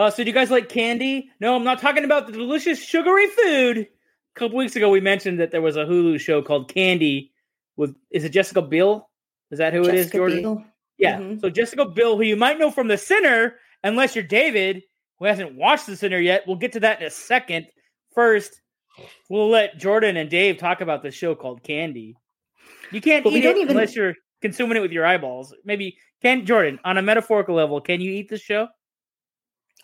Uh, so do you guys like candy? No, I'm not talking about the delicious sugary food. A couple weeks ago, we mentioned that there was a Hulu show called Candy with is it Jessica Biel? Is that who it is, Jordan? Biel. Yeah. Mhm. So Jessica Biel, who you might know from The Sinner, unless you're David, who hasn't watched The Sinner yet. We'll get to that in a second. First, we'll let Jordan and Dave talk about the show called Candy. You can't But eat it even- unless you're consuming it with your eyeballs. Maybe can Jordan on a metaphorical level? Can you eat this show?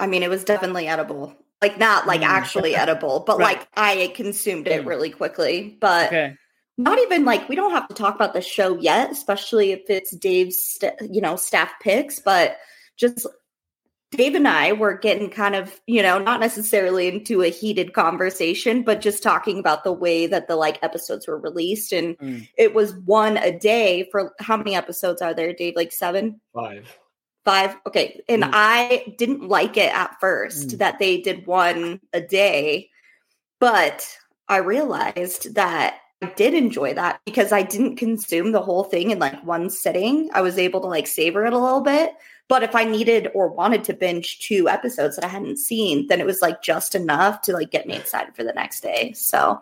I mean, it was definitely edible. Like not like Mm. actually edible, but Right. like I consumed it Mm. really quickly. But Okay. not even like we don't have to talk about the show yet, especially if it's Dave's st- you know staff picks. But just Dave and I were getting kind of you know not necessarily into a heated conversation, but just talking about the way that the like episodes were released, and Mm. it was one a day for how many episodes are there, Dave? Like seven. Five. Five. Okay. And Mm. I didn't like it at first Mm. that they did one a day, but I realized that I did enjoy that because I didn't consume the whole thing in like one sitting. I was able to like savor it a little bit. But if I needed or wanted to binge two episodes that I hadn't seen, then it was like just enough to like get me excited for the next day. So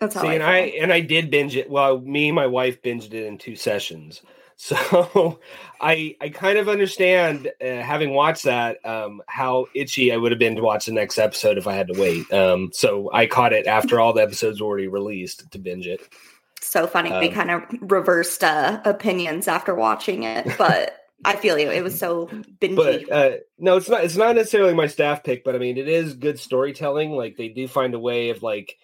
that's how See, I, and I and I did binge it. Well, me and my wife binged it in two sessions. So I I kind of understand, uh, having watched that, um, how itchy I would have been to watch the next episode if I had to wait. Um, so I caught it after all the episodes were already released to binge it. so funny. we um, kind of reversed uh, opinions after watching it, but I feel you. It was so bingy. But uh, no, it's not. It's not necessarily my staff pick, but I mean, it is good storytelling. Like they do find a way of like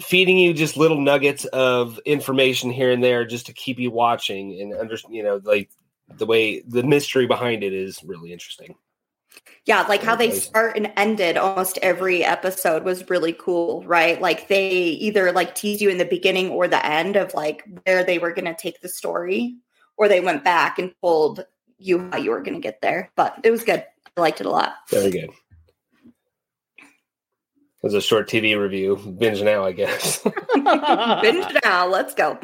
feeding you just little nuggets of information here and there, just to keep you watching and under. You know, like the way the mystery behind it is really interesting. Yeah, like how they start and ended almost every episode was really cool, right? Like they either like tease you in the beginning or the end of like where they were going to take the story, or they went back and told you how you were going to get there. But it was good. I liked it a lot. Very good. It was a short TV review. Binge now, I guess. Binge now. Let's go.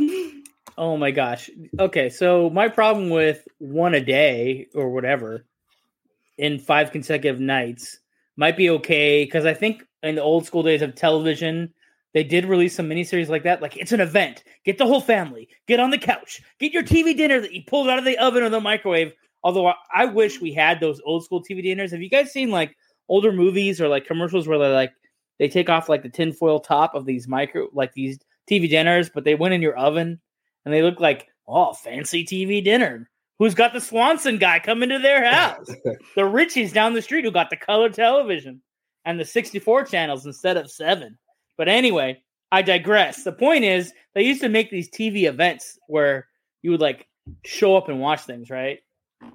Oh my gosh. Okay, so my problem with one a day or whatever in five consecutive nights might be okay because I think in the old school days of television, they did release some miniseries like that. Like it's an event. Get the whole family. Get on the couch. Get your TV dinner that you pulled out of the oven or the microwave. Although I, I wish we had those old school TV dinners. Have you guys seen like older movies or like commercials where they're like they take off like the tinfoil top of these micro like these TV dinners, but they went in your oven and they look like oh fancy TV dinner. Who's got the Swanson guy coming to their house? the Richies down the street who got the color television and the 64 channels instead of seven. But anyway, I digress. The point is they used to make these TV events where you would like show up and watch things, right?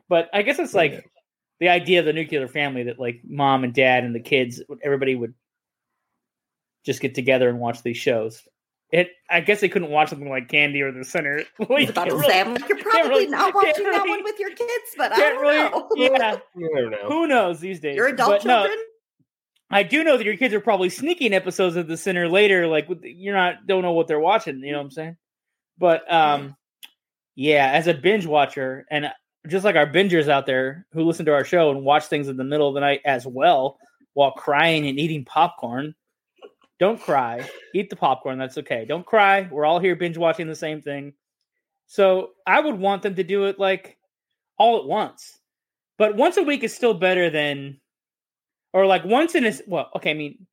But I guess it's like the idea of the nuclear family that like mom and dad and the kids, everybody would just get together and watch these shows. It, I guess they couldn't watch something like Candy or The Sinner. I was about to say, I'm like, you're probably really- not can't watching that one with your kids, but I can't don't really, know. yeah, you never know. who knows these days? Your adult But no. I do know that your kids are probably sneaking episodes of The Sinner later. Like you're not don't know what they're watching. You know what I'm saying? But um, yeah, as a binge watcher, and just like our bingers out there who listen to our show and watch things in the middle of the night as well, while crying and eating popcorn. Don't cry. Eat the popcorn. That's okay. Don't cry. We're all here binge watching the same thing. So I would want them to do it like all at once. But once a week is still better than or like once in a well, okay, I mean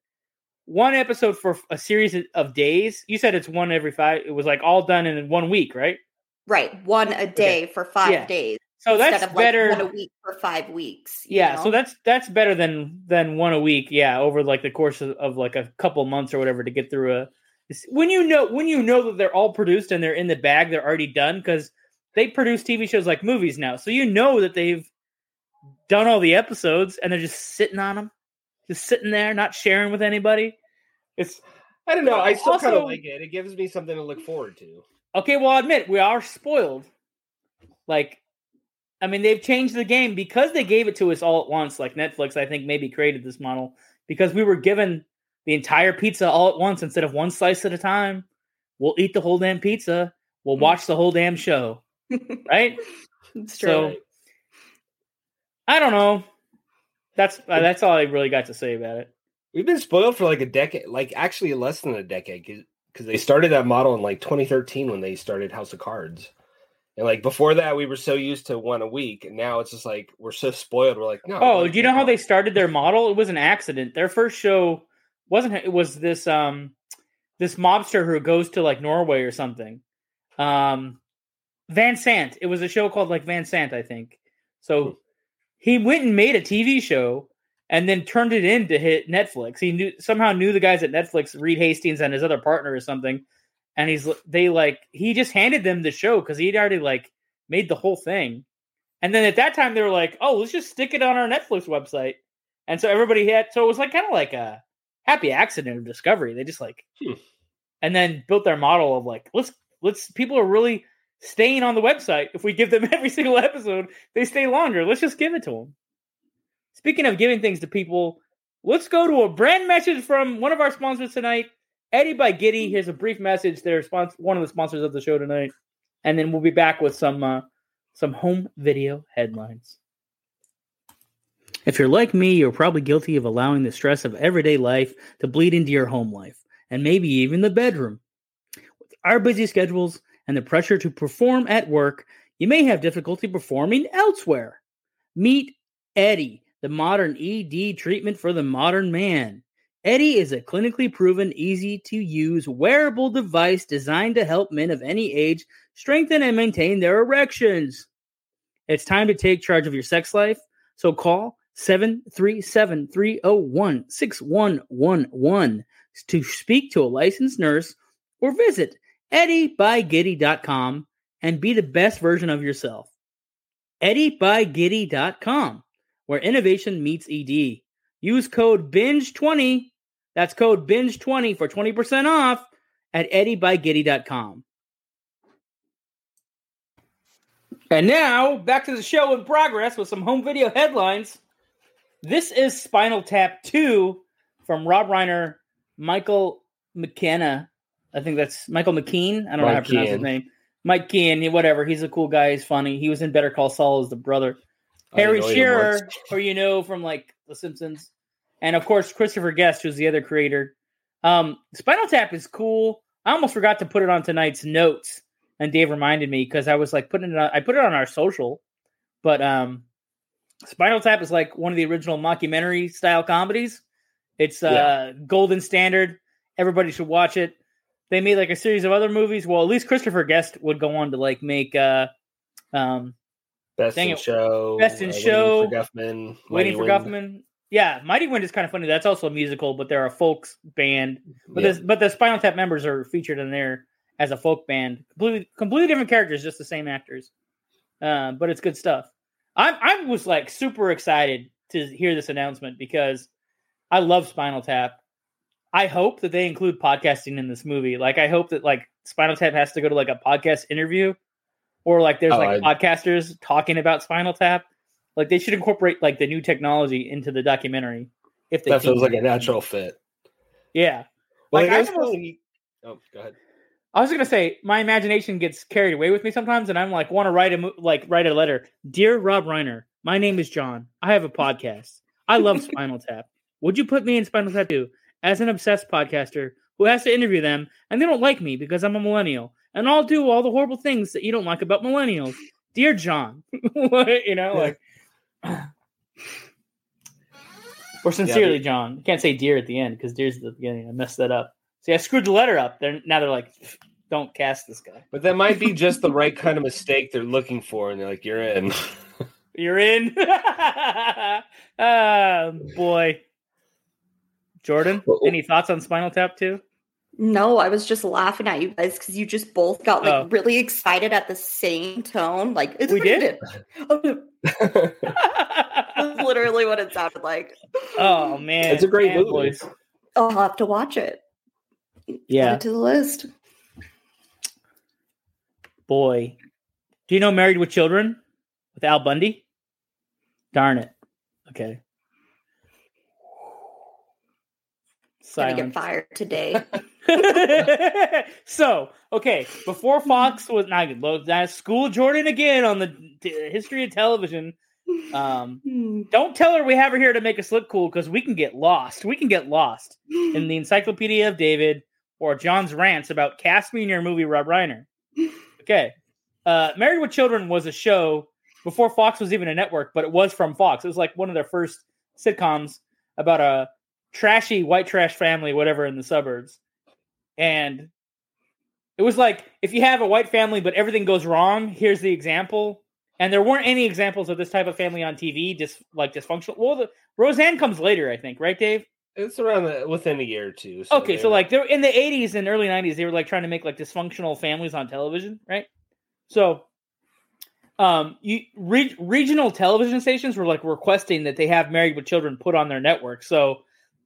one episode for a series of days. You said it's one every five. It was like all done in one week, right? Right. One a day for five Yeah. days. So that's instead of like better. one a week for five weeks. Yeah, know? so that's that's better than than one a week. Yeah, over like the course of, of like a couple months or whatever to get through a. When you know when you know that they're all produced and they're in the bag, they're already done because they produce TV shows like movies now. So you know that they've done all the episodes and they're just sitting on them, just sitting there, not sharing with anybody. It's I don't know. I still kind of like it. It gives me something to look forward to. okay. Well, I'll admit we are spoiled. Like, I mean, they've changed the game because they gave it to us all at once. Like Netflix, I think maybe created this model because we were given the entire pizza all at once instead of one slice at a time. We'll eat the whole damn pizza. We'll watch the whole damn show, right? it's So true. I don't know. That's uh, that's all I really got to say about it. We've been spoiled for like a decade, like actually less than a decade, because they started that model in like 2013 when they started House of Cards. And like before that, we were so used to one a week, and now it's just like we're so spoiled. We're like, no. Oh, do you know how they started their model? It was an accident. Their first show wasn't it was this um this mobster who goes to like Norway or something. Um Van Sant. It was a show called like Van Sant, I think. So he went and made a TV show and then turned it in to hit Netflix. He knew somehow knew the guys at Netflix, Reed Hastings and his other partner or something. And he's they like he just handed them the show because he'd already like made the whole thing. And then at that time they were like, "Oh, let's just stick it on our Netflix website." And so everybody had so it was like kind of like a happy accident of discovery. They just like Hmm. and then built their model of like, let's let's people are really staying on the website. If we give them every single episode, they stay longer. Let's just give it to them. Speaking of giving things to people, let's go to a brand message from one of our sponsors tonight, Eddie by Giddy. Here's a brief message. They're spons- one of the sponsors of the show tonight, and then we'll be back with some uh, some home video headlines. If you're like me, you're probably guilty of allowing the stress of everyday life to bleed into your home life, and maybe even the bedroom. With our busy schedules and the pressure to perform at work, you may have difficulty performing elsewhere. Meet Eddie, the modern ED treatment for the modern man. Eddie is a clinically proven, easy to use wearable device designed to help men of any age strengthen and maintain their erections. It's time to take charge of your sex life, so call 737 301 6111 to speak to a licensed nurse or visit eddiebygiddy.com and be the best version of yourself. eddiebygiddy.com, where innovation meets ED. Use code BINGE20, that's code BINGE20 for 20% off at eddiebygiddy.com. And now, back to the show in progress with some home video headlines. This is Spinal Tap 2 from Rob Reiner, Michael McKenna. I think that's Michael McKean. I don't know how to Mike pronounce his name. Mike Kean, whatever. He's a cool guy. He's funny. He was in Better Call Saul as the brother. I Harry Shearer, who you know from like The Simpsons, and of course Christopher Guest, who's the other creator. Um, Spinal Tap is cool. I almost forgot to put it on tonight's notes, and Dave reminded me because I was like putting it on. I put it on our social, but um, Spinal Tap is like one of the original mockumentary style comedies. It's uh golden standard. Everybody should watch it. They made like a series of other movies. Well, at least Christopher Guest would go on to like make uh um Best in it. show. Best in Waiting Show, For Guffman. Waiting for Guffman. Yeah, Mighty Wind is kind of funny. That's also a musical, but they're a folk band. But Yeah. this, but the Spinal Tap members are featured in there as a folk band. Completely, completely different characters, just the same actors. Uh, but it's good stuff. I, I was like super excited to hear this announcement because I love Spinal Tap. I hope that they include podcasting in this movie. Like, I hope that like Spinal Tap has to go to like a podcast interview, or like there's Oh, like I- podcasters talking about Spinal Tap. Like, they should incorporate like the new technology into the documentary. If they That feels like it. a natural fit. Yeah. Well, Like, I almost- Oh, go ahead. I was gonna say my imagination gets carried away with me sometimes, and I'm like want to write a like write a letter, dear Rob Reiner. My name is John. I have a podcast. I love Spinal Tap. Would you put me in Spinal Tap too, as an obsessed podcaster who has to interview them, and they don't like me because I'm a millennial, and I'll do all the horrible things that you don't like about millennials, dear John. you know, like. Or sincerely, John. You can't say dear at the end because dear's at the beginning. I messed that up. See, I screwed the letter up. They're now they're like, don't cast this guy. But that might be just the right kind of mistake they're looking for, and they're like, "You're in." You're in. Ah, boy. Jordan, any thoughts on Spinal Tap 2? No, I was just laughing at you guys because you just both got like Oh. really excited at the same tone. Like it's We did? good. That's literally what it sounded like. oh man, It's a great movie. boys. I'll have to watch it. Add Yeah, it to the list. boy. Do you know Married with Children with Al Bundy? Darn it. Okay. Gonna get fired today. so okay, before Fox was not good. That school Jordan again on the t- history of television. Um, Hmm. don't tell her we have her here to make us look cool because we can get lost. We can get lost in the Encyclopedia of David or John's rants about cast me in your movie Rob Reiner. Okay, uh, Married with Children was a show before Fox was even a network, but it was from Fox. It was like one of their first sitcoms about a trashy white trash family, whatever, in the suburbs. And it was like if you have a white family, but everything goes wrong, here's the example. And there weren't any examples of this type of family on TV, just like dysfunctional. Well, the, Roseanne comes later, I think, right, Dave? it's around the, within a year or two. Okay, so like they're in the 80s and early 90s, they were like trying to make like dysfunctional families on television, right? So, um, you re- regional television stations were like requesting that they have Married with Children put on their network. So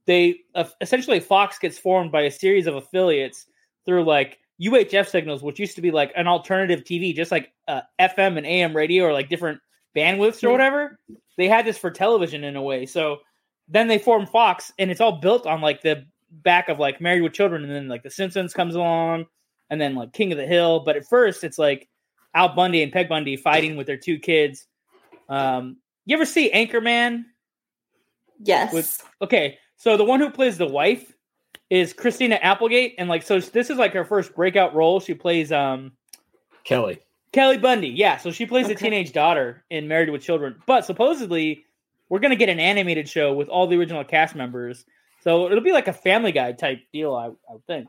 they uh, essentially Fox gets formed by a series of affiliates through like UHF signals, which used to be like an alternative TV, just like uh, FM and AM radio or like different bandwidths or whatever. They had this for television in a way. So then they formed Fox, and it's all built on like the back of like Married with Children, and then like The Simpsons comes along, and then like King of the Hill. But at first, it's like Al Bundy and Peg Bundy fighting with their two kids. Um, you ever see Anchorman? Yes. With- Okay, so the one who plays the wife is Christina Applegate, and like so this is like her first breakout role. She plays um Kelly. Kelly Bundy, yeah. So she plays the Okay. teenage daughter in Married with Children. But supposedly, we're gonna get an animated show with all the original cast members. So it'll be like a Family Guy type deal, I, I would think.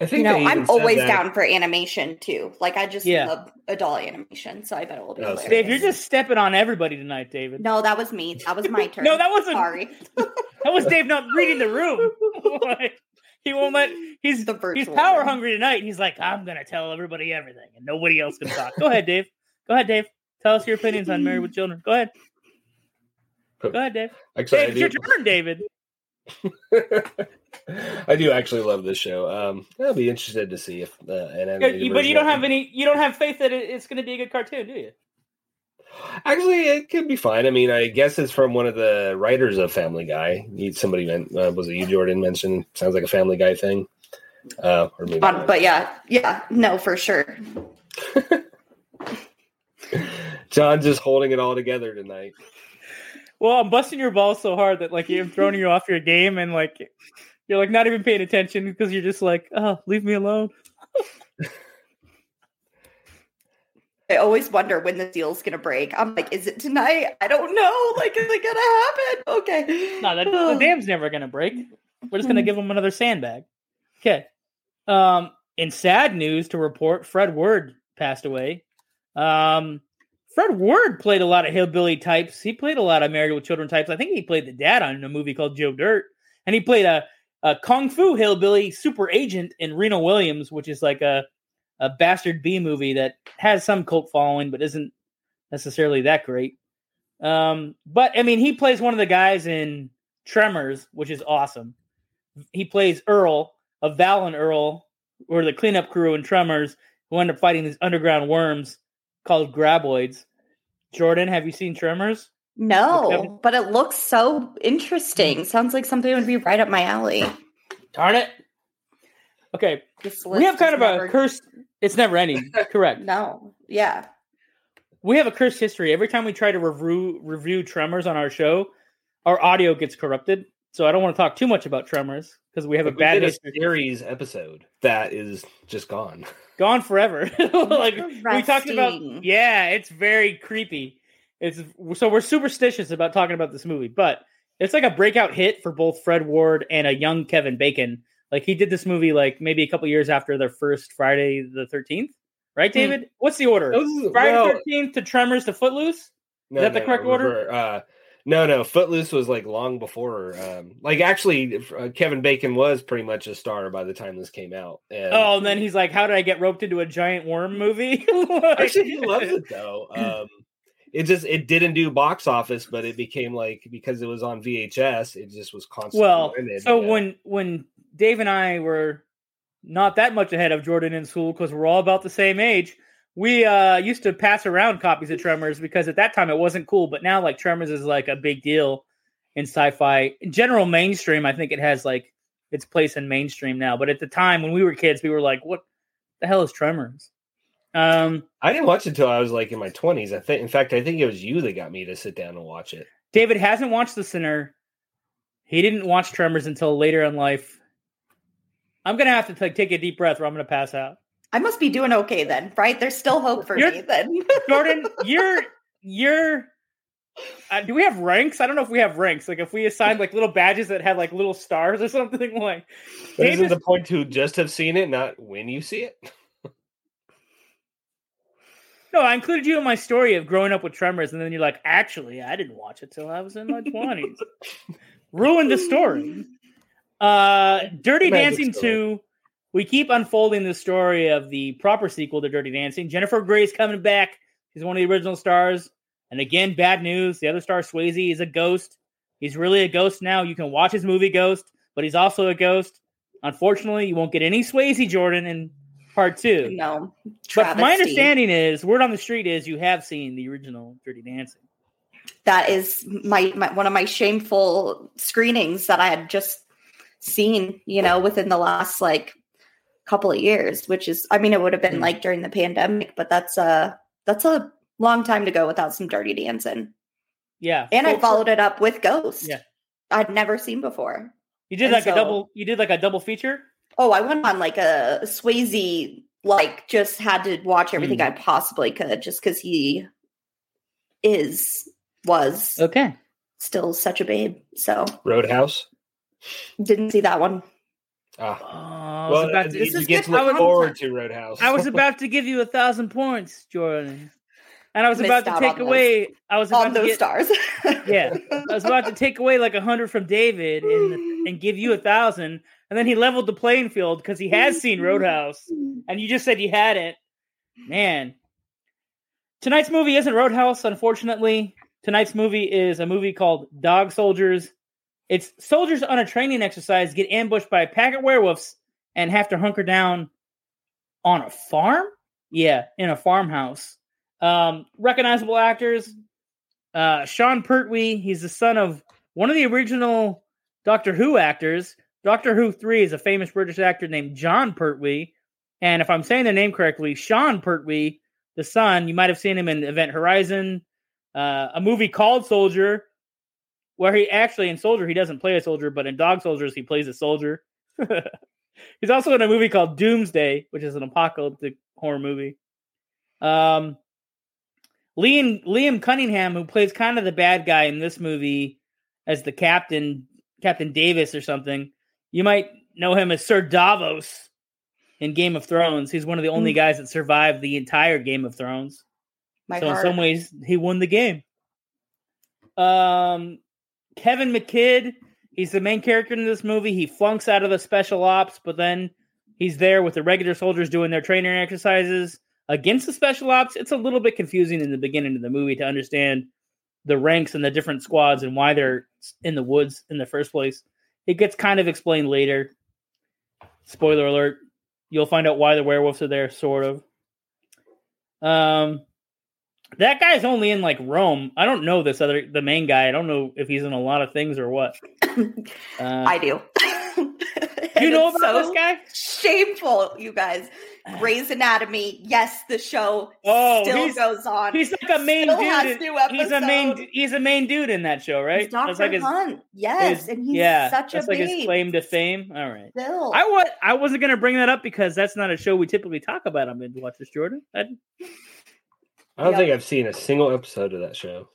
I think you know, I'm always that- down for animation too. Like I just Yeah. love adult animation, so I bet it will be. Oh, hilarious. Dave, you're just stepping on everybody tonight, David. No, that was me. That was my turn. No, that wasn't- Sorry. That was Dave not reading the room. Like, he won't let. He's The virtual he's power room. hungry tonight. And he's like, I'm gonna tell everybody everything, and nobody else can talk. Go ahead, Dave. Go ahead, Dave. Tell us your opinions on Married with Children. Go ahead. Go ahead, Dave. Actually, Dave, it's your turn, David. I do actually love this show. Um, I'll be interested to see if uh, an Yeah, animated but you don't have any. You don't have faith that it's going to be a good cartoon, do you? Actually, it could be fine. I mean, I guess it's from one of the writers of Family Guy. Somebody meant, uh, was it you, Jordan? Mentioned sounds like a Family Guy thing. Uh, or maybe Um, but yeah, yeah, no, for sure. John just holding it all together tonight. Well, I'm busting your balls so hard that like I'm throwing you off your game, and like you're like not even paying attention because you're just like, oh, leave me alone. I always wonder when the deal's gonna break. I'm like, is it tonight? I don't know. Like, is it gonna happen? Okay. No, that, the dam's never going to break. We're just going to give him another sandbag. Okay. Um, in sad news to report, Fred Ward passed away. Um, Fred Ward played a lot of hillbilly types. He played a lot of Married with Children types. I think he played the dad on a movie called Joe Dirt, and he played a, a kung fu hillbilly super agent in Remo Williams, which is like a a bastard B movie that has some cult following, but isn't necessarily that great. Um, but I mean, he plays one of the guys in Tremors, which is awesome. He plays Earl of Val and Earl, or the cleanup crew in Tremors, who end up fighting these underground worms called graboids. Jordan, have you seen Tremors? No, but it looks so interesting. Sounds like something would be right up my alley. Darn it. Okay, we have kind is of a never- cursed. It's never ending. Correct. No, yeah. we have a cursed history. Every time we try to review review Tremors on our show, our audio gets corrupted. So I don't want to talk too much about Tremors because we have a Like, we bad did a history. series episode that is just gone. Gone forever. like we talked about. Yeah, it's very creepy. It's so we're superstitious about talking about this movie, but it's like a breakout hit for both Fred Ward and a young Kevin Bacon, Like he did this movie like maybe a couple years after their first Friday the Thirteenth, right, Hmm. David? What's the order? Was- Friday well, the Thirteenth to Tremors to Footloose. no, that the no, correct order? Uh, no, no. Footloose was like long before. Um, like actually, uh, Kevin Bacon was pretty much a star by the time this came out. And Oh, and then he's like, "How did I get roped into a giant worm movie?" Like- actually, he loves it though. Um, it just it didn't do box office, but it became like because it was on VHS, it just was constantly. Well, so yeah. when when Dave and I were not that much ahead of Jordan in school because we're all about the same age, we uh used to pass around copies of Tremors because at that time it wasn't cool, but now like Tremors is like a big deal in sci-fi. In general mainstream, I think it has like its place in mainstream now. But at the time when we were kids, we were like, "What the hell is Tremors?" Um, I didn't watch it until I was like in my twenties. I think, in fact, I think it was you that got me to sit down and watch it. David hasn't watched The Sinner. He didn't watch Tremors until later in life. I'm gonna have to like, take a deep breath, or I'm gonna pass out. I must be doing okay then, right? There's still hope for You're- me then. Jordan, you're you're. Uh, do we have ranks? I don't know if we have ranks. Like if we assigned like little badges that had like little stars or something. Like But isn't the point to just have seen it, not when you see it? No, I included you in my story of growing up with Tremors, and then you're like, actually, I didn't watch it till I was in my twenties. Ruined the story. Uh, Dirty Magic Dancing story. two. We keep unfolding the story of the proper sequel to Dirty Dancing. Jennifer Grey's coming back. She's one of the original stars. And again, bad news. The other star, Swayze, is a ghost. He's really a ghost now. You can watch his movie Ghost, but he's also a ghost. Unfortunately, you won't get any Swayze Jordan in part two. no. But my understanding is, word on the street is, you have seen the original Dirty Dancing. that is my, my one of my shameful screenings that I had just seen, you know, within the last like couple of years, which is I mean it would have been Hmm. like during the pandemic, but that's a that's a long time to go without some dirty dancing. Yeah, And I followed it up with Ghost. Yeah. I'd never seen before. You did and like a double. You did like a double feature. Oh, I went on like a Swayze, like just had to watch everything Hmm. I possibly could just because he is was Okay. still such a babe. So Roadhouse. didn't see that one. Ah, Oh, I was well, about to, This is get to look forward to Roadhouse. I was about to give you a thousand points, Jordan, and I was Missed about to take on those- away. I was about On to those get, stars. Yeah, I was about to take away like a hundred from David and and give you a thousand, and then he leveled the playing field because he has seen Roadhouse, and you just said you hadn't. Man, tonight's movie isn't Roadhouse, unfortunately. Tonight's movie is a movie called Dog Soldiers. It's soldiers on a training exercise get ambushed by a pack of werewolves and have to hunker down on a farm. Yeah, in a farmhouse. Um, recognizable actors: uh, Sean Pertwee. He's the son of one of the original Doctor Who actors. Doctor Who three is a famous British actor named Jon Pertwee, and if I'm saying the name correctly, Sean Pertwee, the son. You might have seen him in Event Horizon, uh, a movie called Soldier, where he actually in Soldier he doesn't play a soldier, but in Dog Soldiers he plays a soldier. He's also in a movie called Doomsday, which is an apocalyptic horror movie. Um, Liam Liam Cunningham, who plays kind of the bad guy in this movie as the captain, Captain Davis or something. You might know him as Sir Davos in Game of Thrones. He's one of the only Hmm. guys that survived the entire Game of Thrones. My so heart. in some ways, he won the game. Um, Kevin McKidd, he's the main character in this movie. He flunks out of the special ops, but then he's there with the regular soldiers doing their training exercises against the special ops. It's a little bit confusing in the beginning of the movie to understand the ranks and the different squads and why they're in the woods in the first place. It gets kind of explained later. Spoiler alert. You'll find out why the werewolves are there, sort of. Um, that guy's only in like Rome. I don't know this other the main guy. I don't know if he's in a lot of things or what. Uh, I do. you know about so this guy? Shameful, you guys. Grey's Anatomy. Yes, the show Oh, still he's- goes on. He's like a main Still has dude. new He's a main. He's a main dude in that show, right? He's Dr. That's like his, Hunt. Yes, his- and he's yeah, such that's a like babe. his claim to fame. All right. Still. I was I wasn't gonna bring that up because that's not a show we typically talk about on Binge Watchers, Jordan. I, I don't Yeah. think I've seen a single episode of that show.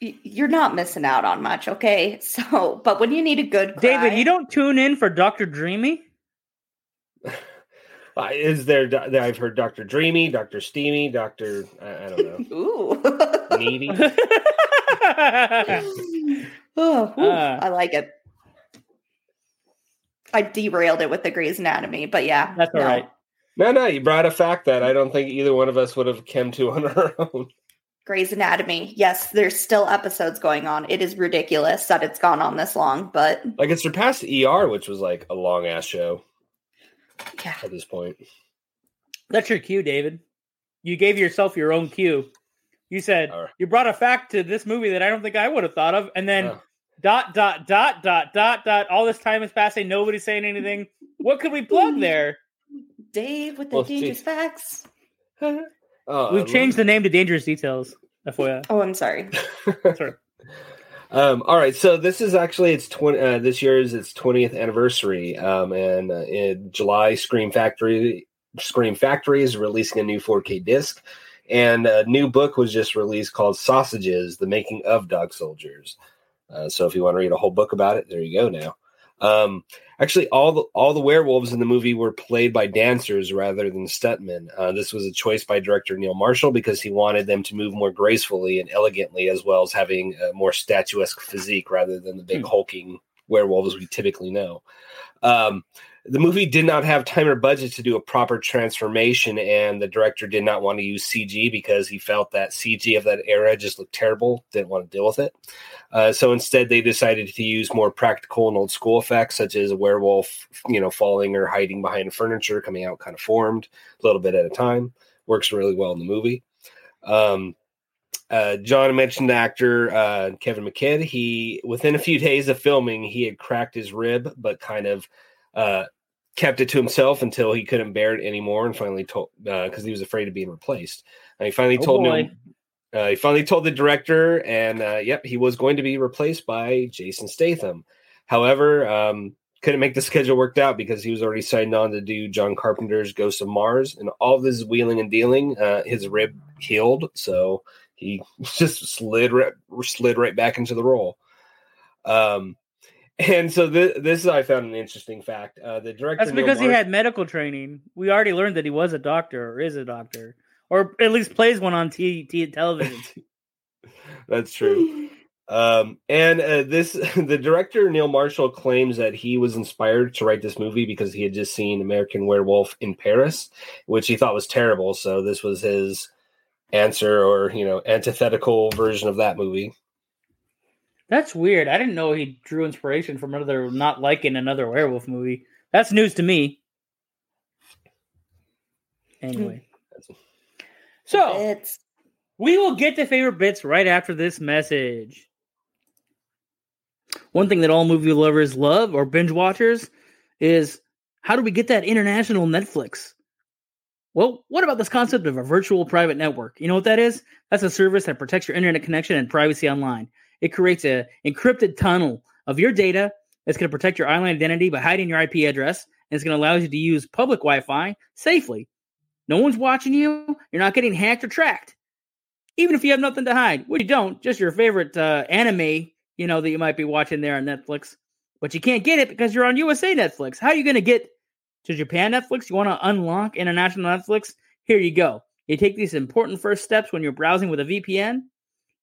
You're not missing out on much, okay? So, but when you need a good cry, David, you don't tune in for Doctor Dreamy. Uh, is there? I've heard Doctor Dreamy, Doctor Steamy, Doctor. I, I don't know. Ooh. Needy. oh, ooh, Ah. I like it. I derailed it with the Grey's Anatomy, but yeah. That's all no. right. No, no, you brought a fact that I don't think either one of us would have come to on our own. Grey's Anatomy. Yes, there's still episodes going on. It is ridiculous that it's gone on this long, but Like it surpassed ER, which was like a long ass show yeah. at this point. That's your cue, David. You gave yourself your own cue. You said All right. you brought a fact to this movie that I don't think I would have thought of, and then Oh. dot dot dot dot dot dot. All this time is passing. Nobody's saying anything. What could we plug there? Dave with the Well, dangerous gee. facts. Oh, We've changed the name to Dangerous Details. FYI. Oh, I'm sorry. Sorry. Um, all right, so this is actually its twenty. Uh, this year is its twentieth anniversary, um, and uh, in July, Scream Factory, Scream Factory is releasing a new 4K disc, and a new book was just released called Sausages: The Making of Dog Soldiers. Uh, so if you want to read a whole book about it, there you go. Now, um, actually, all the all the werewolves in the movie were played by dancers rather than stuntmen. Uh, this was a choice by director Neil Marshall because he wanted them to move more gracefully and elegantly, as well as having a more statuesque physique rather than the big Hmm. hulking werewolves we typically know. Um, the movie did not have time or budget to do a proper transformation, and the director did not want to use CG because he felt that CG of that era just looked terrible. Didn't want to deal with it. Uh, so instead, they decided to use more practical and old school effects, such as a werewolf, you know, falling or hiding behind furniture, coming out kind of formed a little bit at a time. Works really well in the movie. Um, uh, John mentioned actor uh, Kevin McKidd. He, within a few days of filming, he had cracked his rib, but kind of uh, kept it to himself until he couldn't bear it anymore, and finally told uh because he was afraid of being replaced. And he finally Oh, told boy. him. Uh, he finally told the director, and uh, yep, he was going to be replaced by Jason Statham. However, um, couldn't make the schedule worked out because he was already signed on to do John Carpenter's Ghost of Mars, and all of this wheeling and dealing, uh, his rib healed, so he just slid right, slid right back into the role. Um, and so this, this I found an interesting fact. Uh, the director That's Neil because he Marsh- had medical training. We already learned that he was a doctor or is a doctor, or at least plays one on T, T television. That's true. Um, and uh, this, the director Neil Marshall claims that he was inspired to write this movie because he had just seen American Werewolf in Paris, which he thought was terrible. So this was his answer, or you know, antithetical version of that movie. That's weird. I didn't know he drew inspiration from another not liking another werewolf movie. That's news to me. Anyway. Hmm. So It's we will get to favorite bits right after this message. One thing that all movie lovers love or binge watchers is how do we get that international Netflix? Well, what about this concept of a virtual private network? You know what that is? That's a service that protects your internet connection and privacy online. It creates a encrypted tunnel of your data that's going to protect your online identity by hiding your IP address, and it's going to allow you to use public Wi-Fi safely. No one's watching you. You're not getting hacked or tracked. Even if you have nothing to hide, which you don't, just your favorite uh, anime, you know, that you might be watching there on Netflix. But you can't get it because you're on USA Netflix. How are you going to get to Japan Netflix? You want to unlock international Netflix? Here you go. You take these important first steps when you're browsing with a VPN.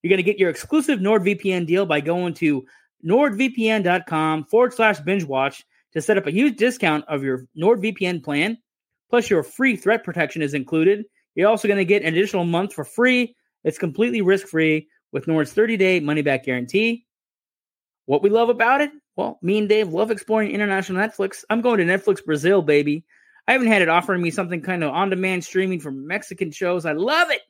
You're going to get your exclusive NordVPN deal by going to nordvpn.com forward slash binge watch to set up a huge discount of your NordVPN plan. Plus, your free threat protection is included. You're also going to get an additional month for free. It's completely risk free with Nord's 30 day money back guarantee. What we love about it? Well, me and Dave love exploring international Netflix. I'm going to Netflix Brazil, baby. I haven't had it offering me something kind of on demand streaming for Mexican shows. I love it.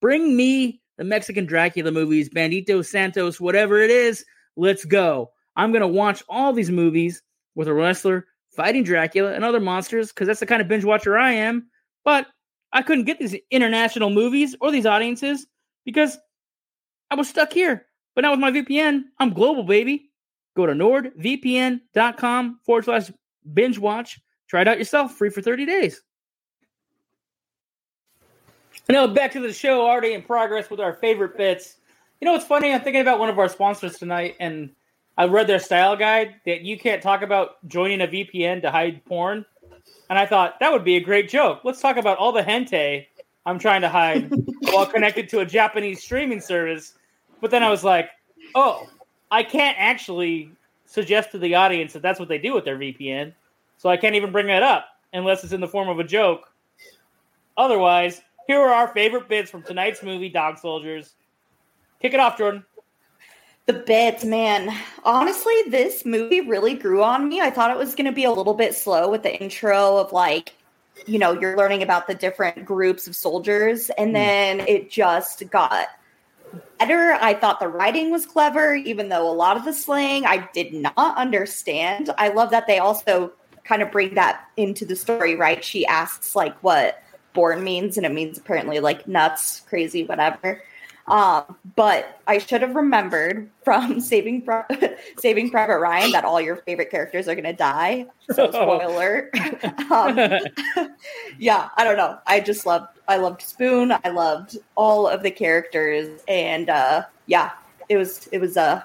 Bring me the Mexican Dracula movies, Bandito Santos, whatever it is. Let's go. I'm going to watch all these movies with a wrestler fighting Dracula and other monsters because that's the kind of binge watcher I am. But I couldn't get these international movies or these audiences because I was stuck here. But now with my VPN, I'm global, baby. Go to nordvpn.com forward slash binge watch. Try it out yourself, free for 30 days. Now back to the show, already in progress with our favorite bits. You know what's funny? I'm thinking about one of our sponsors tonight, and I read their style guide that you can't talk about joining a VPN to hide porn. and I thought that would be a great joke. Let's talk about all the hentai I'm trying to hide while connected to a Japanese streaming service. But then I was like, oh, I can't actually suggest to the audience that that's what they do with their VPN. So I can't even bring that up unless it's in the form of a joke. Otherwise, here are our favorite bits from tonight's movie, Dog Soldiers. Kick it off, Jordan. The bits, man. Honestly, this movie really grew on me. I thought it was going to be a little bit slow with the intro of like, you know, you're learning about the different groups of soldiers, and mm. then it just got better. I thought the writing was clever, even though a lot of the slang I did not understand. I love that they also kind of bring that into the story, right? She asks like what born means, and it means apparently like nuts, crazy, whatever. Um, but I should have remembered from Saving Pro- Saving Private Ryan that all your favorite characters are going to die. So spoiler. um, yeah, I don't know. I just loved. I loved Spoon. I loved all of the characters, and uh, yeah, it was it was uh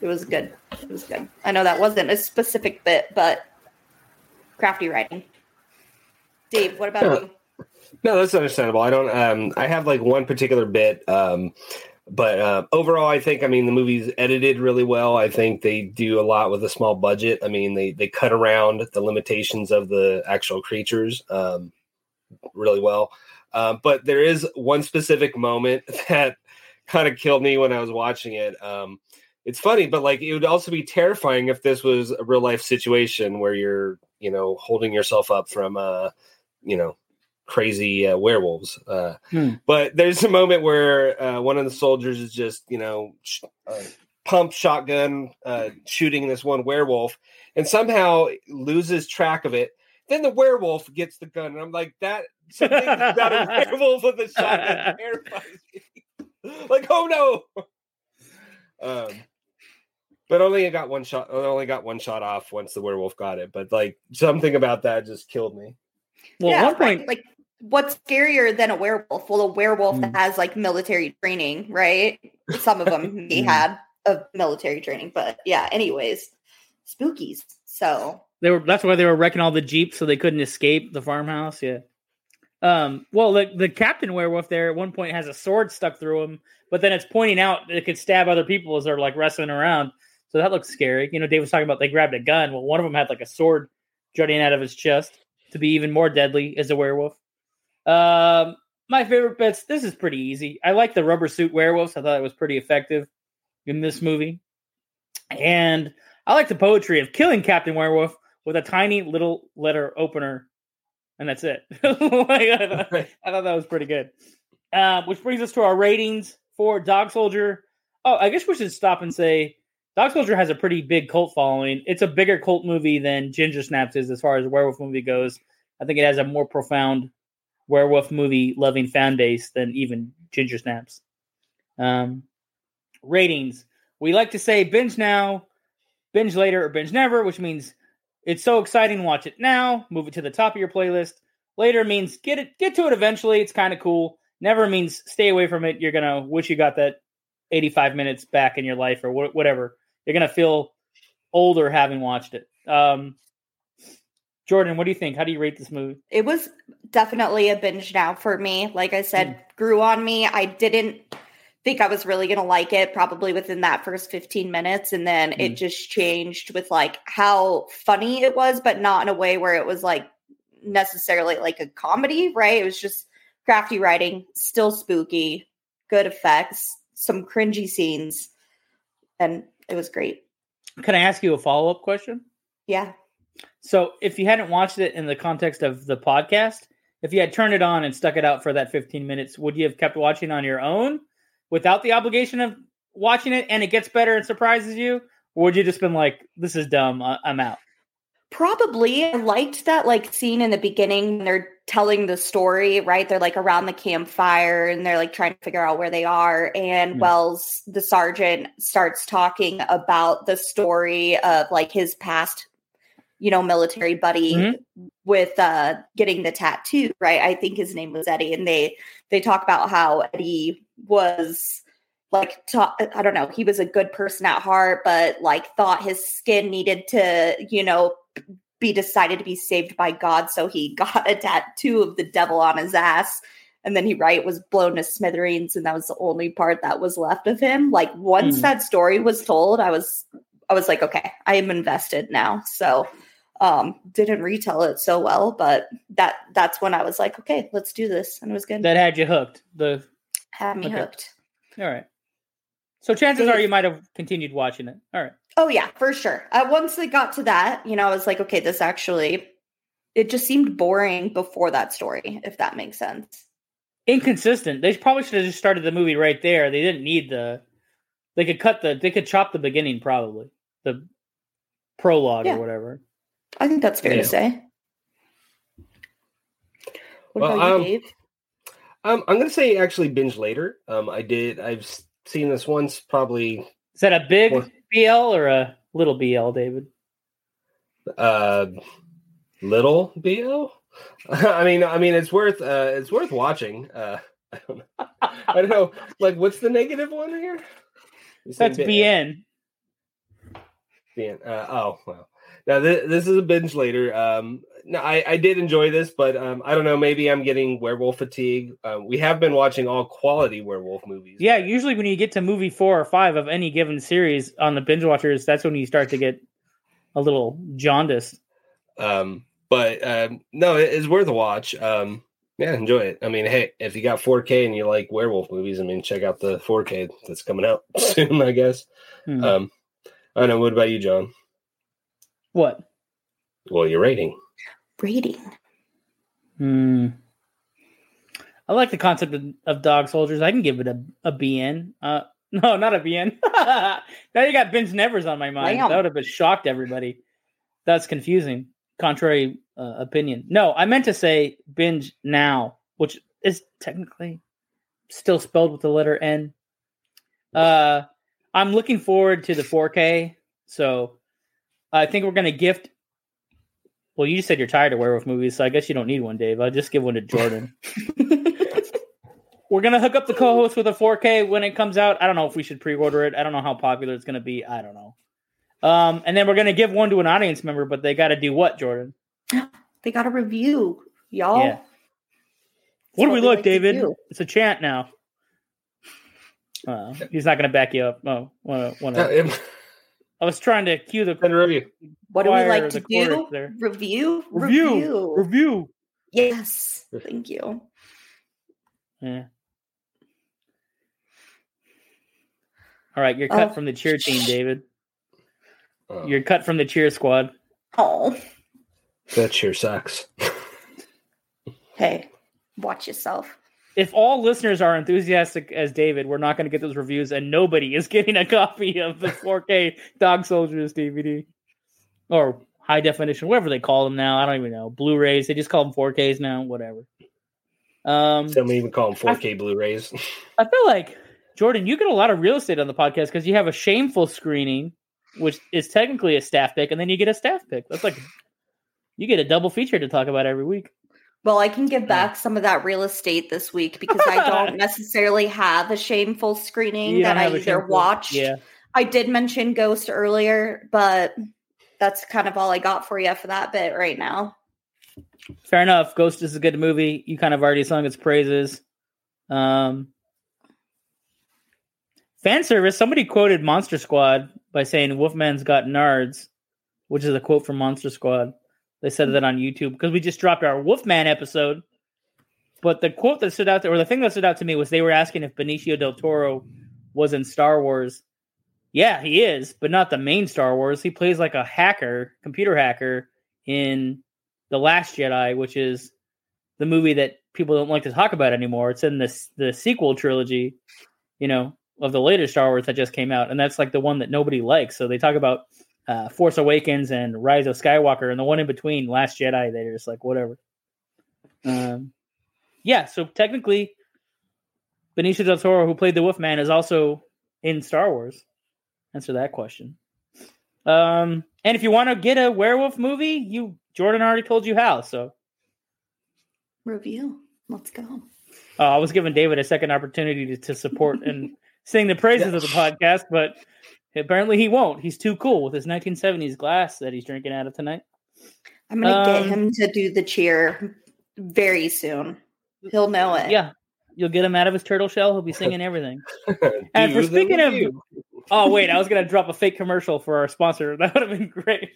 it was good. It was good. I know that wasn't a specific bit, but crafty writing. Dave, what about you? No, that's understandable. I don't. Um, I have like one particular bit, um, but uh, overall, I think I mean the movie's edited really well. I think they do a lot with a small budget. I mean, they they cut around the limitations of the actual creatures um, really well. Uh, but there is one specific moment that kind of killed me when I was watching it. Um, it's funny, but like it would also be terrifying if this was a real life situation where you're, you know, holding yourself up from, uh, you know, crazy uh, werewolves. Uh, hmm. But there's a moment where uh, one of the soldiers is just, you know, sh- uh, pump shotgun uh, shooting this one werewolf and somehow loses track of it. Then the werewolf gets the gun, and I'm like, that something about a werewolf with a shotgun terrifies me. like, oh no. Um, but only got one shot. Only got one shot off once the werewolf got it. But like something about that just killed me. Well, yeah, one point, like what's scarier than a werewolf? Well, a werewolf mm. has like military training, right? Some of them he mm. had of military training, but yeah. Anyways, spookies. So they were. That's why they were wrecking all the jeeps so they couldn't escape the farmhouse. Yeah. Um. Well, the the captain werewolf there at one point has a sword stuck through him, but then it's pointing out it could stab other people as they're like wrestling around. So that looks scary. You know, Dave was talking about they grabbed a gun. Well, one of them had like a sword jutting out of his chest to be even more deadly as a werewolf. Um, my favorite bits. This is pretty easy. I like the rubber suit werewolves. I thought it was pretty effective in this movie, and I like the poetry of killing Captain Werewolf with a tiny little letter opener, and that's it. I, thought, I, thought, that was pretty good. Uh, which brings us to our ratings for Dog Soldier. Oh, I guess we should stop and say Dog Soldier has a pretty big cult following. It's a bigger cult movie than Ginger Snaps is as far as werewolf movie goes. I think it has a more profound werewolf movie loving fan base than even Ginger Snaps. Um, ratings. We like to say binge now, binge later, or binge never, which means it's so exciting, watch it now, move it to the top of your playlist. Later means get it get to it eventually. It's kind of cool. Never means stay away from it. You're gonna wish you got that 85 minutes back in your life or wh- whatever. You're gonna feel older having watched it. Um, Jordan, what do you think? How do you rate this movie? It was definitely a binge now for me. Like I said, mm. grew on me. I didn't think I was really going to like it probably within that first 15 minutes. And then mm. it just changed with like how funny it was, but not in a way where it was like necessarily like a comedy, right? It was just crafty writing, still spooky, good effects, some cringy scenes. And it was great. Can I ask you a follow up question? Yeah. So, if you hadn't watched it in the context of the podcast, if you had turned it on and stuck it out for that 15 minutes, would you have kept watching on your own without the obligation of watching it and it gets better and surprises you? Or would you just been like, this is dumb, I'm out? Probably. I liked that like scene in the beginning when they're telling the story, right? They're like around the campfire and they're like trying to figure out where they are. And mm. Wells, the sergeant, starts talking about the story of like his past you know, military buddy mm-hmm. with uh getting the tattoo, right? I think his name was Eddie, and they they talk about how Eddie was like ta- I don't know, he was a good person at heart, but like thought his skin needed to, you know, be decided to be saved by God. So he got a tattoo of the devil on his ass. And then he right was blown to smithereens, and that was the only part that was left of him. Like once Hmm. that story was told, I was I was like, okay, I am invested now. So um didn't retell it so well, but that that's when I was like, okay, let's do this. And it was good. That had you hooked. The Had me Okay. hooked. all right. So chances are you might have continued watching it. All right. Oh yeah, for sure. Uh, once they got to that, you know, I was like, okay, this actually, it just seemed boring before that story, if that makes sense. Inconsistent. They probably should have just started the movie right there. They didn't need the. They could cut the. They could chop the beginning probably the prologue Yeah. or whatever. I think that's fair Yeah. to say. What Well, about you, um, Dave? Um, I'm gonna say actually binge later. Um, I did. I've seen this once, probably. Is that a big What? BL or a little BL, David? Uh, little BL. I mean, I mean, it's worth. Uh, it's worth watching. Uh, I don't know. I don't know. Like, what's the negative one here? That's BN. BN. Uh, oh well. Now this, this is a binge later. Um, no, I, I did enjoy this, but um, I don't know. Maybe I'm getting werewolf fatigue. Uh, we have been watching all quality werewolf movies. Yeah, usually when you get to movie four or five of any given series on the binge watchers, that's when you start to get a little jaundiced. Um, but um, no, it- it's worth a watch. Um, yeah, enjoy it. I mean, hey, if you got 4K and you like werewolf movies, I mean, check out the 4K that's coming out soon. I guess. Hmm. Um, I don't know. What about you, John? What? Well, your rating. Rating. Hmm. I like the concept of, of dog soldiers. I can give it a, a BN. Uh, no, not a BN. now you got binge nevers on my mind. Damn. That would have been shocked everybody. That's confusing. Contrary uh, opinion. No, I meant to say binge now, which is technically still spelled with the letter N. Uh, I'm looking forward to the 4K. So I think we're gonna gift. Well, you just said you're tired of werewolf movies, so I guess you don't need one, Dave. I'll just give one to Jordan. We're gonna hook up the co-host with a 4K when it comes out. I don't know if we should pre-order it. I don't know how popular it's gonna be. I don't know. Um, and then we're gonna give one to an audience member, but they got to do what, Jordan? they got to review, y'all. Yeah. What do we look, like David? It's a chant now. Uh, he's not gonna back you up. Oh, wanna, wanna, I was trying to cue the Send a review. What do we like to do? there. Review? Review. Review. Yes. Thank you. Yeah. All right, you're cut Oh. from the cheer team, David. Oh, You're cut from the cheer squad. Oh, that sure sucks. hey, watch yourself. If all listeners are enthusiastic as David, we're not going to get those reviews, and nobody is getting a copy of the 4K Dog Soldiers DVD or high definition, whatever they call them now. I don't even know. Blu-rays. They just call them 4Ks now. Whatever. Um, Some even call them 4K Blu-rays. I feel like Jordan, you get a lot of real estate on the podcast because you have a shameful screening, which is technically a staff pick, and then you get a staff pick. That's like you get a double feature to talk about every week. Well, I can give back some of that real estate this week because I don't necessarily have a shameful screening that I either shameful- watched. Yeah. I did mention Ghost earlier, but that's kind of all I got for you for that bit right now. Fair enough. Ghost is a good movie. You kind of already sung its praises. Um, fan service. Somebody quoted Monster Squad by saying Wolfman's got nards, which is a quote from Monster Squad. They said that on YouTube because we just dropped our Wolfman episode. But the quote that stood out, there, or the thing that stood out to me, was they were asking if Benicio del Toro was in Star Wars. Yeah, he is, but not the main Star Wars. He plays like a hacker, computer hacker in The Last Jedi, which is the movie that people don't like to talk about anymore. It's in this the sequel trilogy, you know, of the later Star Wars that just came out, and that's like the one that nobody likes. So they talk about uh, Force Awakens and Rise of Skywalker, and the one in between, Last Jedi. They're just like whatever. Um, yeah. So technically, Benicio del Toro, who played the Wolfman, is also in Star Wars. Answer that question. Um, and if you want to get a werewolf movie, you Jordan already told you how. So Review. Let's go. uh, I was giving David a second opportunity to, to support and sing the praises of the podcast, but apparently he won't. He's too cool with his 1970s glass that he's drinking out of tonight. I'm gonna get Um, him to do the cheer very soon. He'll know it. Yeah, you'll get him out of his turtle shell. He'll be singing everything. And for speaking of- review. Oh wait, I was gonna drop a fake commercial for our sponsor. That would have been great.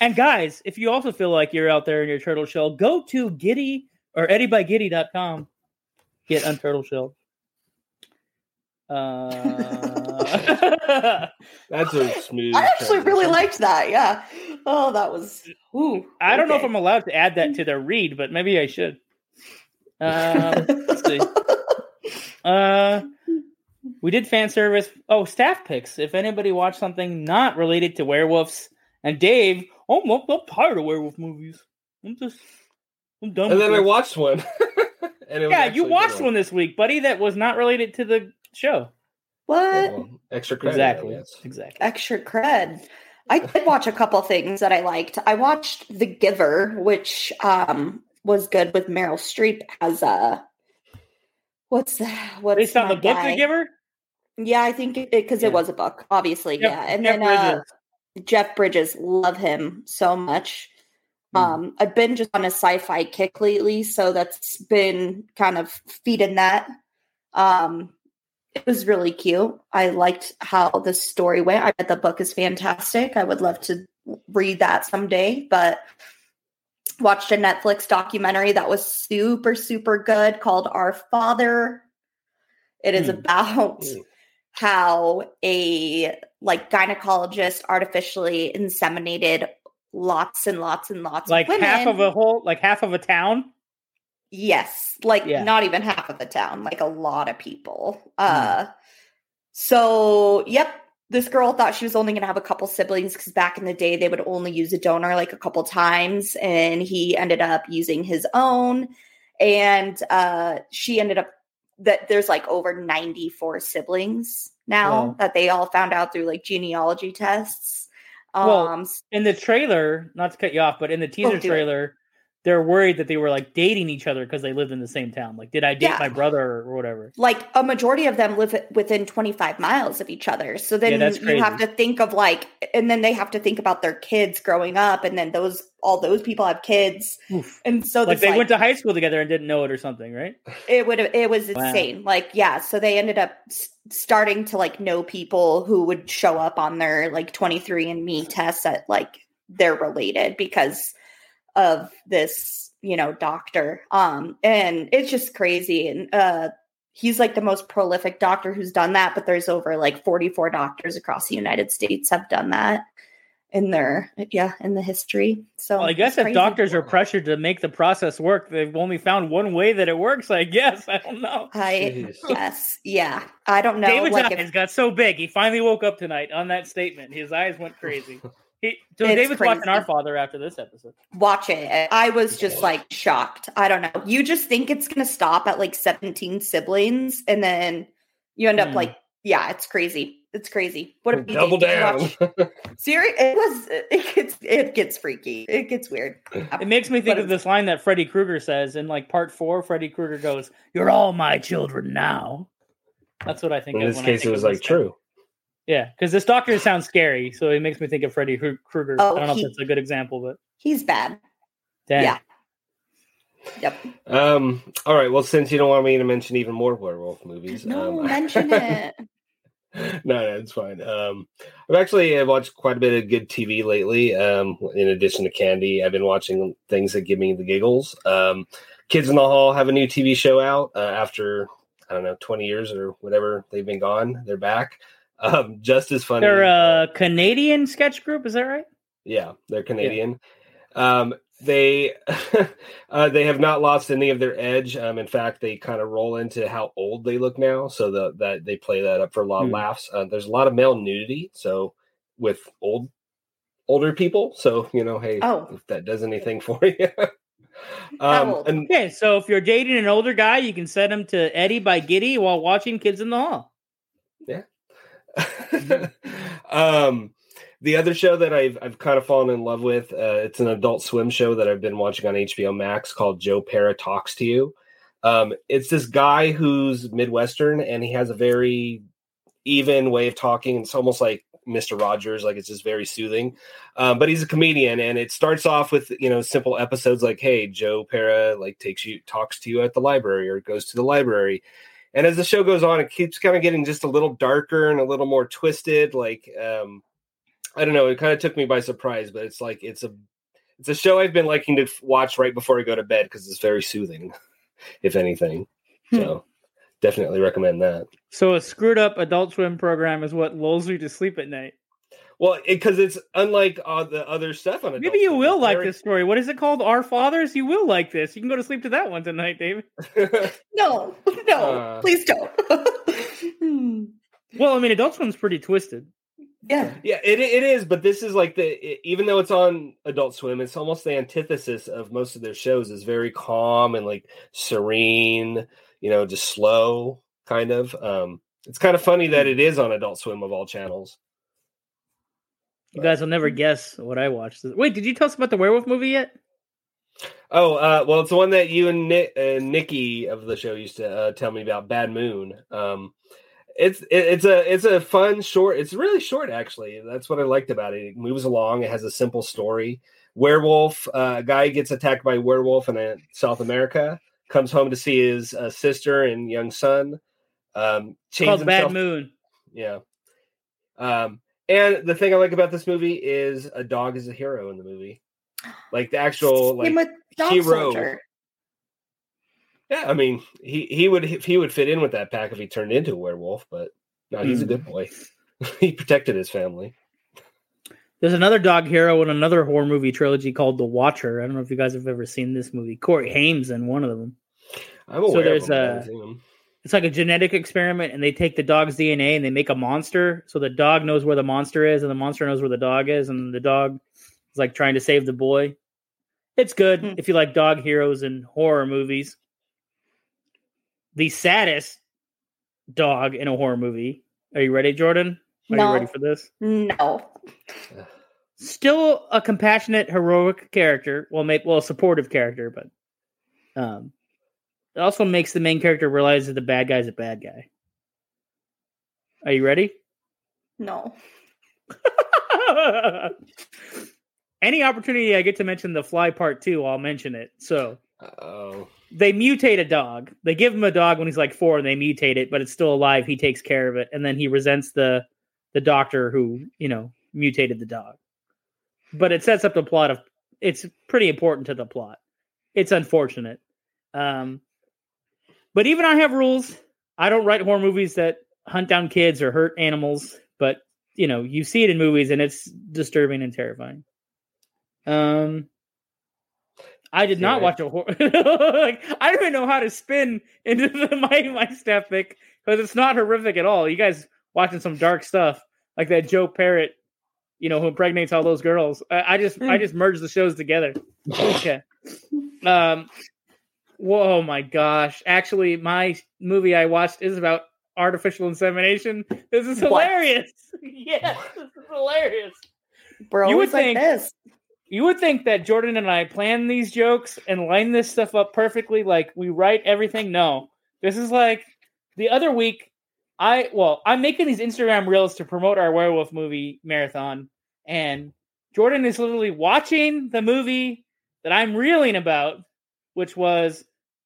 And guys, if you also feel like you're out there in your turtle shell, go to Giddy or EddieByGiddy.com. Get unturtle shell. Uh, that's a smooth. I actually really liked that. Yeah. Oh, that was. Ooh, I don't know if. I'm allowed to add that to the read, but maybe I should. Um, let's see. Uh, we did fan service. Oh, staff picks. If anybody watched something not related to werewolves, and Dave, oh, I'm, I'm tired of werewolf movies. I'm just, I'm done. And with then I watched one. and it yeah, actually you a good watched one this week, buddy. That was not related to the show. What? Well, extra credit. Exactly. I. Exactly. Extra cred. I did watch a couple things that I liked. I watched The Giver, which um was good with Meryl Streep as a. What's that? What's Based on my the book, guy? The Giver. Yeah, I think it because Yeah. it was a book, obviously. Jeff- yeah, and Jeff then uh, Jeff Bridges, love him so much. Hmm. Um, I've been just on a sci-fi kick lately, so that's been kind of feeding that. Um, it was really cute. I liked how the story went. I bet the book is fantastic. I would love to read that someday, but watched a Netflix documentary that was super, super good called Our Father. It is Hmm. about Hmm. how a like gynecologist artificially inseminated lots and lots and lots like of women. Like half of a whole, like half of a town. Yes, like Yeah. not even half of the town, like a lot of people. Hmm. Uh so yep, this girl thought she was only going to have a couple siblings cuz back in the day they would only use a donor like a couple times and he ended up using his own and uh she ended up that there's like over 94 siblings now Wow. that they all found out through like genealogy tests. Um, Well, in the trailer, not to cut you off, but in the teaser Oh, it. trailer, they're worried that they were like dating each other because they lived in the same town. Like, did I date Yeah. my brother or whatever? like a majority of them live within 25 miles of each other. So then Yeah, you have to think of like, and then they have to think about their kids growing up, and then those all those people have kids, Oof. and so Like they like, went to high school together and didn't know it or something, right? it would it was Wow. insane. Like yeah, so they ended up starting to like know people who would show up on their like 23 and Me tests that like they're related because of this you know doctor um and it's just crazy and uh he's like the most prolific doctor who's done that but there's over like 44 doctors across the united states have done that in their yeah in the history so Well, I guess if doctors are pressured to make the process work, they've only found one way that it works. I guess I don't know. i Jeez. yes yeah i don't know David's like eyes if, got so big, he finally woke up tonight on that statement. His eyes went crazy. He, so It's David's watching. Our Father after this episode. watch it i was just like shocked i don't know you just think it's gonna stop at like 17 siblings and then you end up Hmm. like yeah it's crazy it's crazy what if you Double down. watch- Serious? It was. It gets. It gets freaky. It gets weird. It makes me think But of this line that Freddy Krueger says in like part four. Freddy Krueger goes, "You're all my children now." That's what I think. In of this when I case, it was like this guy. true. Yeah, because this doctor sounds scary, so it makes me think of Freddy Krueger. Oh, I don't know he- if that's a good example, but He's bad. dang. Yeah. Yep. Um. All right. Well, since you don't want me to mention even more werewolf movies, No, um, mention it. no, no, it's fine. Um, I've actually uh, watched quite a bit of good TV lately. Um, in addition to Candy, I've been watching things that give me the giggles. Um, Kids in the Hall have a new TV show out uh, after I don't know twenty years or whatever they've been gone. They're back. Um, just as funny. They're a Canadian sketch group, is that right? Yeah, they're Canadian. Um, they uh, they have not lost any of their edge. Um, in fact, they kind of roll into how old they look now, so the, that they play that up for a lot of Hmm. laughs. Uh, there's a lot of male nudity, so with old older people. So you know, hey, Oh. if that does anything for you. Um, and Okay, so if you're dating an older guy, you can send him to Eddie by Giddy while watching Kids in the Hall. um, the other show that I've I've kind of fallen in love with, uh, it's an Adult Swim show that I've been watching on HBO Max called Joe Pera Talks to You. Um, it's this guy who's Midwestern and he has a very even way of talking. It's almost like Mr. Rogers. Like it's just very soothing. Um, but he's a comedian, and it starts off with you know simple episodes like, "Hey, Joe Pera like takes you talks to you at the library or goes to the library." And as the show goes on, it keeps kind of getting just a little darker and a little more twisted. Like um, I don't know, it kind of took me by surprise, but it's like it's a it's a show I've been liking to watch right before I go to bed because it's very soothing, if anything. So definitely recommend that. So a screwed up Adult Swim program is what lulls you to sleep at night. Well, because it, it's unlike all the other stuff on it. Maybe you will like this story. What is it called? Our Fathers. You will like this. You can go to sleep to that one tonight, David. No, no, Uh. please don't. Hmm. Well, I mean, Adult Swim's pretty twisted. yeah. yeah, it it is, but this is like the it- even though it's on Adult Swim, it's almost the antithesis of most of their shows. is very calm and like serene, you know, just slow kind of. Um, it's kind of funny that it is on Adult Swim of all channels. You guys will never guess what I watched. Wait, did you tell us about the werewolf movie yet? Oh, uh, well, it's the one that you and Nick, uh, Nikki of the show used to uh, tell me about. Bad Moon. Um, it's it, it's a it's a fun short. It's really short actually. That's what I liked about it. It moves along. It has a simple story. Werewolf. Uh, a guy gets attacked by a werewolf in uh, South America. Comes home to see his uh, sister and young son. Um, Called Bad Moon. Yeah. Um, and the thing I like about this movie is a dog is a hero in the movie. Like the actual like Same with Dog hero. Soldier. yeah, I mean, he he would he would fit in with that pack if he turned into a werewolf, but no, he's a Hmm. good boy. he protected his family. There's another dog hero in another horror movie trilogy called The Watcher. I don't know if you guys have ever seen this movie. Corey Haim's in one of them. I'm aware. there's of him, but I a- haven't seen him. It's like a genetic experiment, and they take the dog's DNA and they make a monster. So the dog knows where the monster is, and the monster knows where the dog is, and the dog is like trying to save the boy. It's good Hmm. if you like dog heroes and horror movies. The saddest dog in a horror movie. Are you ready, Jordan? Are No. you ready for this? No. still a compassionate, heroic character. Well, make well, a supportive character, but um, it also makes the main character realize that the bad guy's a bad guy. Are you ready? No. Any opportunity I get to mention the fly part two, I'll mention it. So Oh, they mutate a dog. They give him a dog when he's like four, and they mutate it, but it's still alive. He takes care of it, and then he resents the the doctor who you know mutated the dog. But it sets up the plot of. It's pretty important to the plot. It's unfortunate, um, but even I have rules. I don't write horror movies that hunt down kids or hurt animals. But you know, you see it in movies, and it's disturbing and terrifying. Um, I did not watch a horror. like, I don't even know how to spin into the, my my staff pick because it's not horrific at all. You guys watching some dark stuff like that Joe Parrott, you know, who impregnates all those girls. I, I just I just merged the shows together. Okay. Um. Whoa, my gosh! Actually, my movie I watched is about artificial insemination. This is What? hilarious. yes, this is hilarious. Bro, You would it's like think- this. You would think that Jordan and I plan these jokes and line this stuff up perfectly, like we write everything. No, this is like the other week. I well, I'm making these Instagram reels to promote our werewolf movie marathon, and Jordan is literally watching the movie that I'm reeling about, which was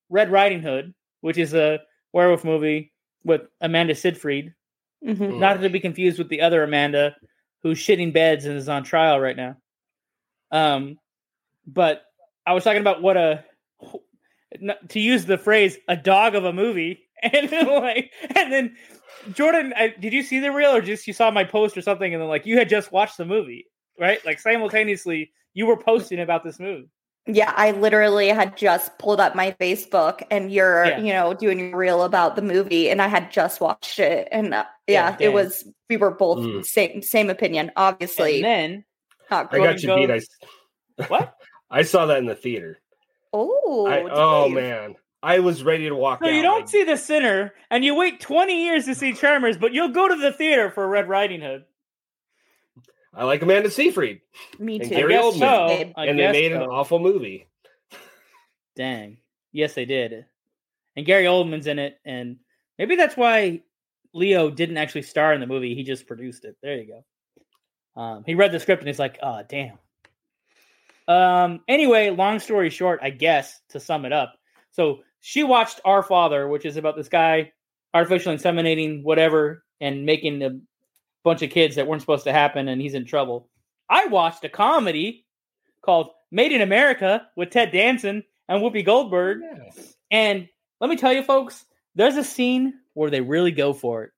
Red Riding Hood, which is a werewolf movie with Amanda Seyfried, Mhm. not to be confused with the other Amanda who's shitting beds and is on trial right now. Um, but I was talking about what a to use the phrase a dog of a movie, and then like, and then Jordan, I, did you see the reel or just you saw my post or something, and then like you had just watched the movie, right? Like simultaneously, you were posting about this movie. Yeah, I literally had just pulled up my Facebook and you're, Yeah. you know, doing your reel about the movie and I had just watched it and uh, Yeah, yeah, it was we were both Mm. same same opinion. Obviously, And then not I got you beat. I, What? I saw that in the theater. Oh, I, oh man, I was ready to walk So out. you don't like- see the sinner, and you wait twenty years to see Charmers, but you'll go to the theater for Red Riding Hood. I like Amanda Seyfried, Me And too. I Gary guess Oldman. so. I and they guess made an awful movie. Dang. Yes, they did. And Gary Oldman's in it, and maybe that's why Leo didn't actually star in the movie. He just produced it. There you go. Um, he read the script and he's like, "Oh, damn." Um. Anyway, long story short, I guess to sum it up, so she watched Our Father, which is about this guy artificially inseminating whatever and making a bunch of kids that weren't supposed to happen, and he's in trouble. I watched a comedy called Made in America with Ted Danson and Whoopi Goldberg. And let me tell you, folks, there's a scene where they really go for it,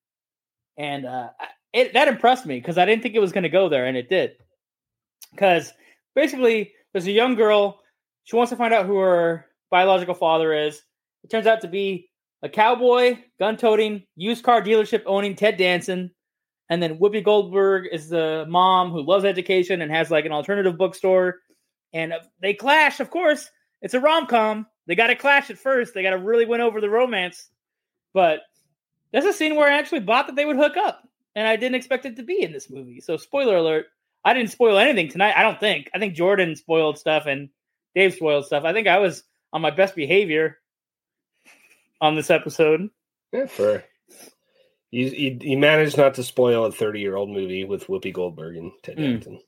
and uh, it that impressed me because I didn't think it was going to go there, and it did. Because basically, there's a young girl. She wants to find out who her biological father is. It turns out to be a cowboy, gun-toting, used car dealership owning Ted Danson, and then Whoopi Goldberg is the mom who loves education and has like an alternative bookstore. And uh, they clash, of course. It's a rom com. They got to clash at first. They got to really win over the romance. But there's a scene where I actually bought that they would hook up, and I didn't expect it to be in this movie. So, spoiler alert: I didn't spoil anything tonight. I don't think. I think Jordan spoiled stuff and Dave spoiled stuff. I think I was on my best behavior on this episode. Yeah, for you, you, you managed not to spoil a 30 year old movie with Whoopi Goldberg and Ted Mm. Danson.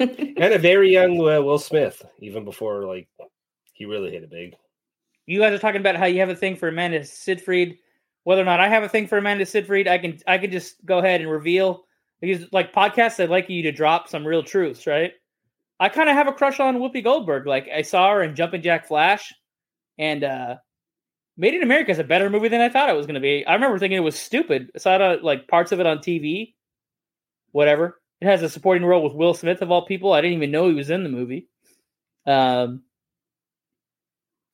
and a very young uh, Will Smith, even before like he really hit it big. You guys are talking about how you have a thing for Amanda Seyfried. Whether or not I have a thing for Amanda Seyfried, I can I can just go ahead and reveal because like podcasts, I'd like you to drop some real truths, right? I kind of have a crush on Whoopi Goldberg. Like I saw her in Jumping Jack Flash, and uh Made in America is a better movie than I thought it was going to be. I remember thinking it was stupid. I saw it, like parts of it on TV. Whatever. It has a supporting role with Will Smith of all people. I didn't even know he was in the movie. Um.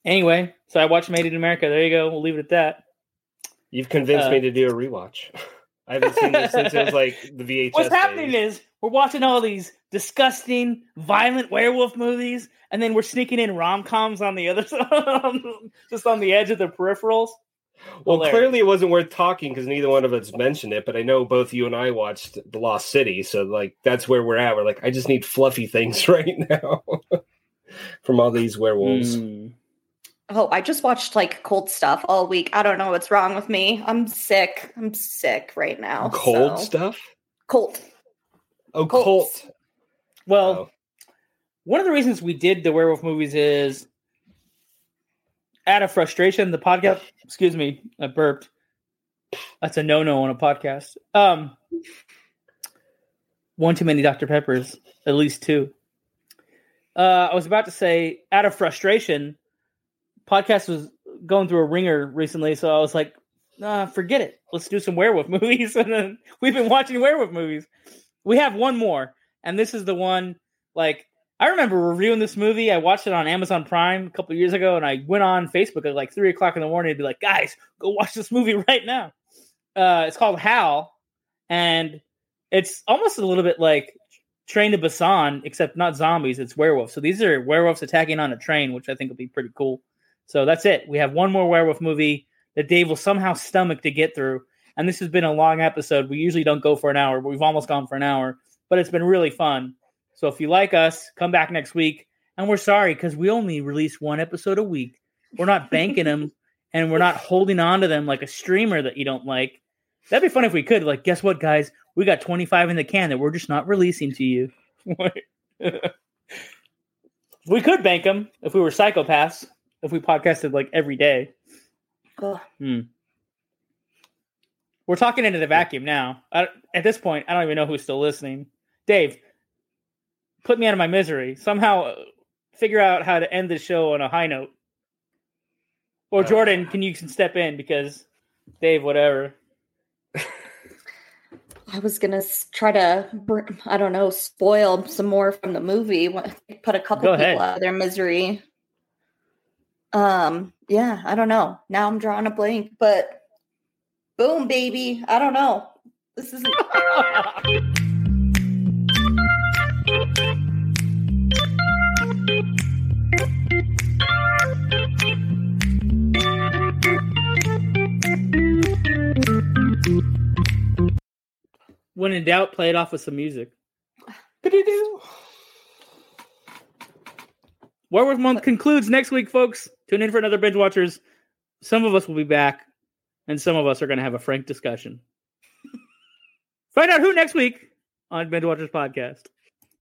Anyway, so I watched Made in America. There you go. We'll leave it at that. You've convinced Uh, me to do a rewatch. I haven't seen this since it was like the VHS. What's happening days. is we're watching all these disgusting, violent werewolf movies, and then we're sneaking in rom coms on the other side, just on the edge of the peripherals. Well, Hilarious. clearly it wasn't worth talking because neither one of us mentioned it. But I know both you and I watched The Lost City, so like that's where we're at. We're like, I just need fluffy things right now from all these werewolves. Mm. Oh, I just watched like cold stuff all week. I don't know what's wrong with me. I'm sick. I'm sick right now. Cold so- stuff. Cold. Oh, Colds. Colt. Well, Oh. one of the reasons we did the werewolf movies is out of frustration. The podcast, excuse me, I burped. That's a no no on a podcast. Um, one too many Dr. Peppers, at least two. Uh, I was about to say, out of frustration, podcast was going through a ringer recently, so I was like, nah, forget it. Let's do some werewolf movies. and then we've been watching werewolf movies. We have one more, and this is the one like I remember reviewing this movie. I watched it on Amazon Prime a couple years ago, and I went on Facebook at like three o'clock in the morning to be like, guys, go watch this movie right now. Uh, it's called Howl, and it's almost a little bit like Train to Busan, except not zombies, it's werewolves. So these are werewolves attacking on a train, which I think will be pretty cool. So that's it. We have one more werewolf movie that Dave will somehow stomach to get through. And this has been a long episode. We usually don't go for an hour, but we've almost gone for an hour. But it's been really fun. So if you like us, come back next week. And we're sorry because we only release one episode a week. We're not banking them and we're not holding on to them like a streamer that you don't like. That'd be fun if we could. Like, guess what, guys? We got 25 in the can that we're just not releasing to you. we could bank them if we were psychopaths, if we podcasted like every day. Ugh. Hmm. We're talking into the vacuum now. I, at this point, I don't even know who's still listening. Dave, put me out of my misery. Somehow uh, figure out how to end the show on a high note. Or Uh. Jordan, can you can step in because Dave, whatever. I was gonna try to, I don't know, spoil some more from the movie. Put a couple Go people ahead. out of their misery. Um, yeah, I don't know. Now I'm drawing a blank, but boom, baby. I don't know. This isn't. when in doubt, play it off with some music. Werewolf Month concludes next week, folks. Tune in for another binge watchers. Some of us will be back, and some of us are going to have a frank discussion. Find out who next week on Binge Watchers Podcast.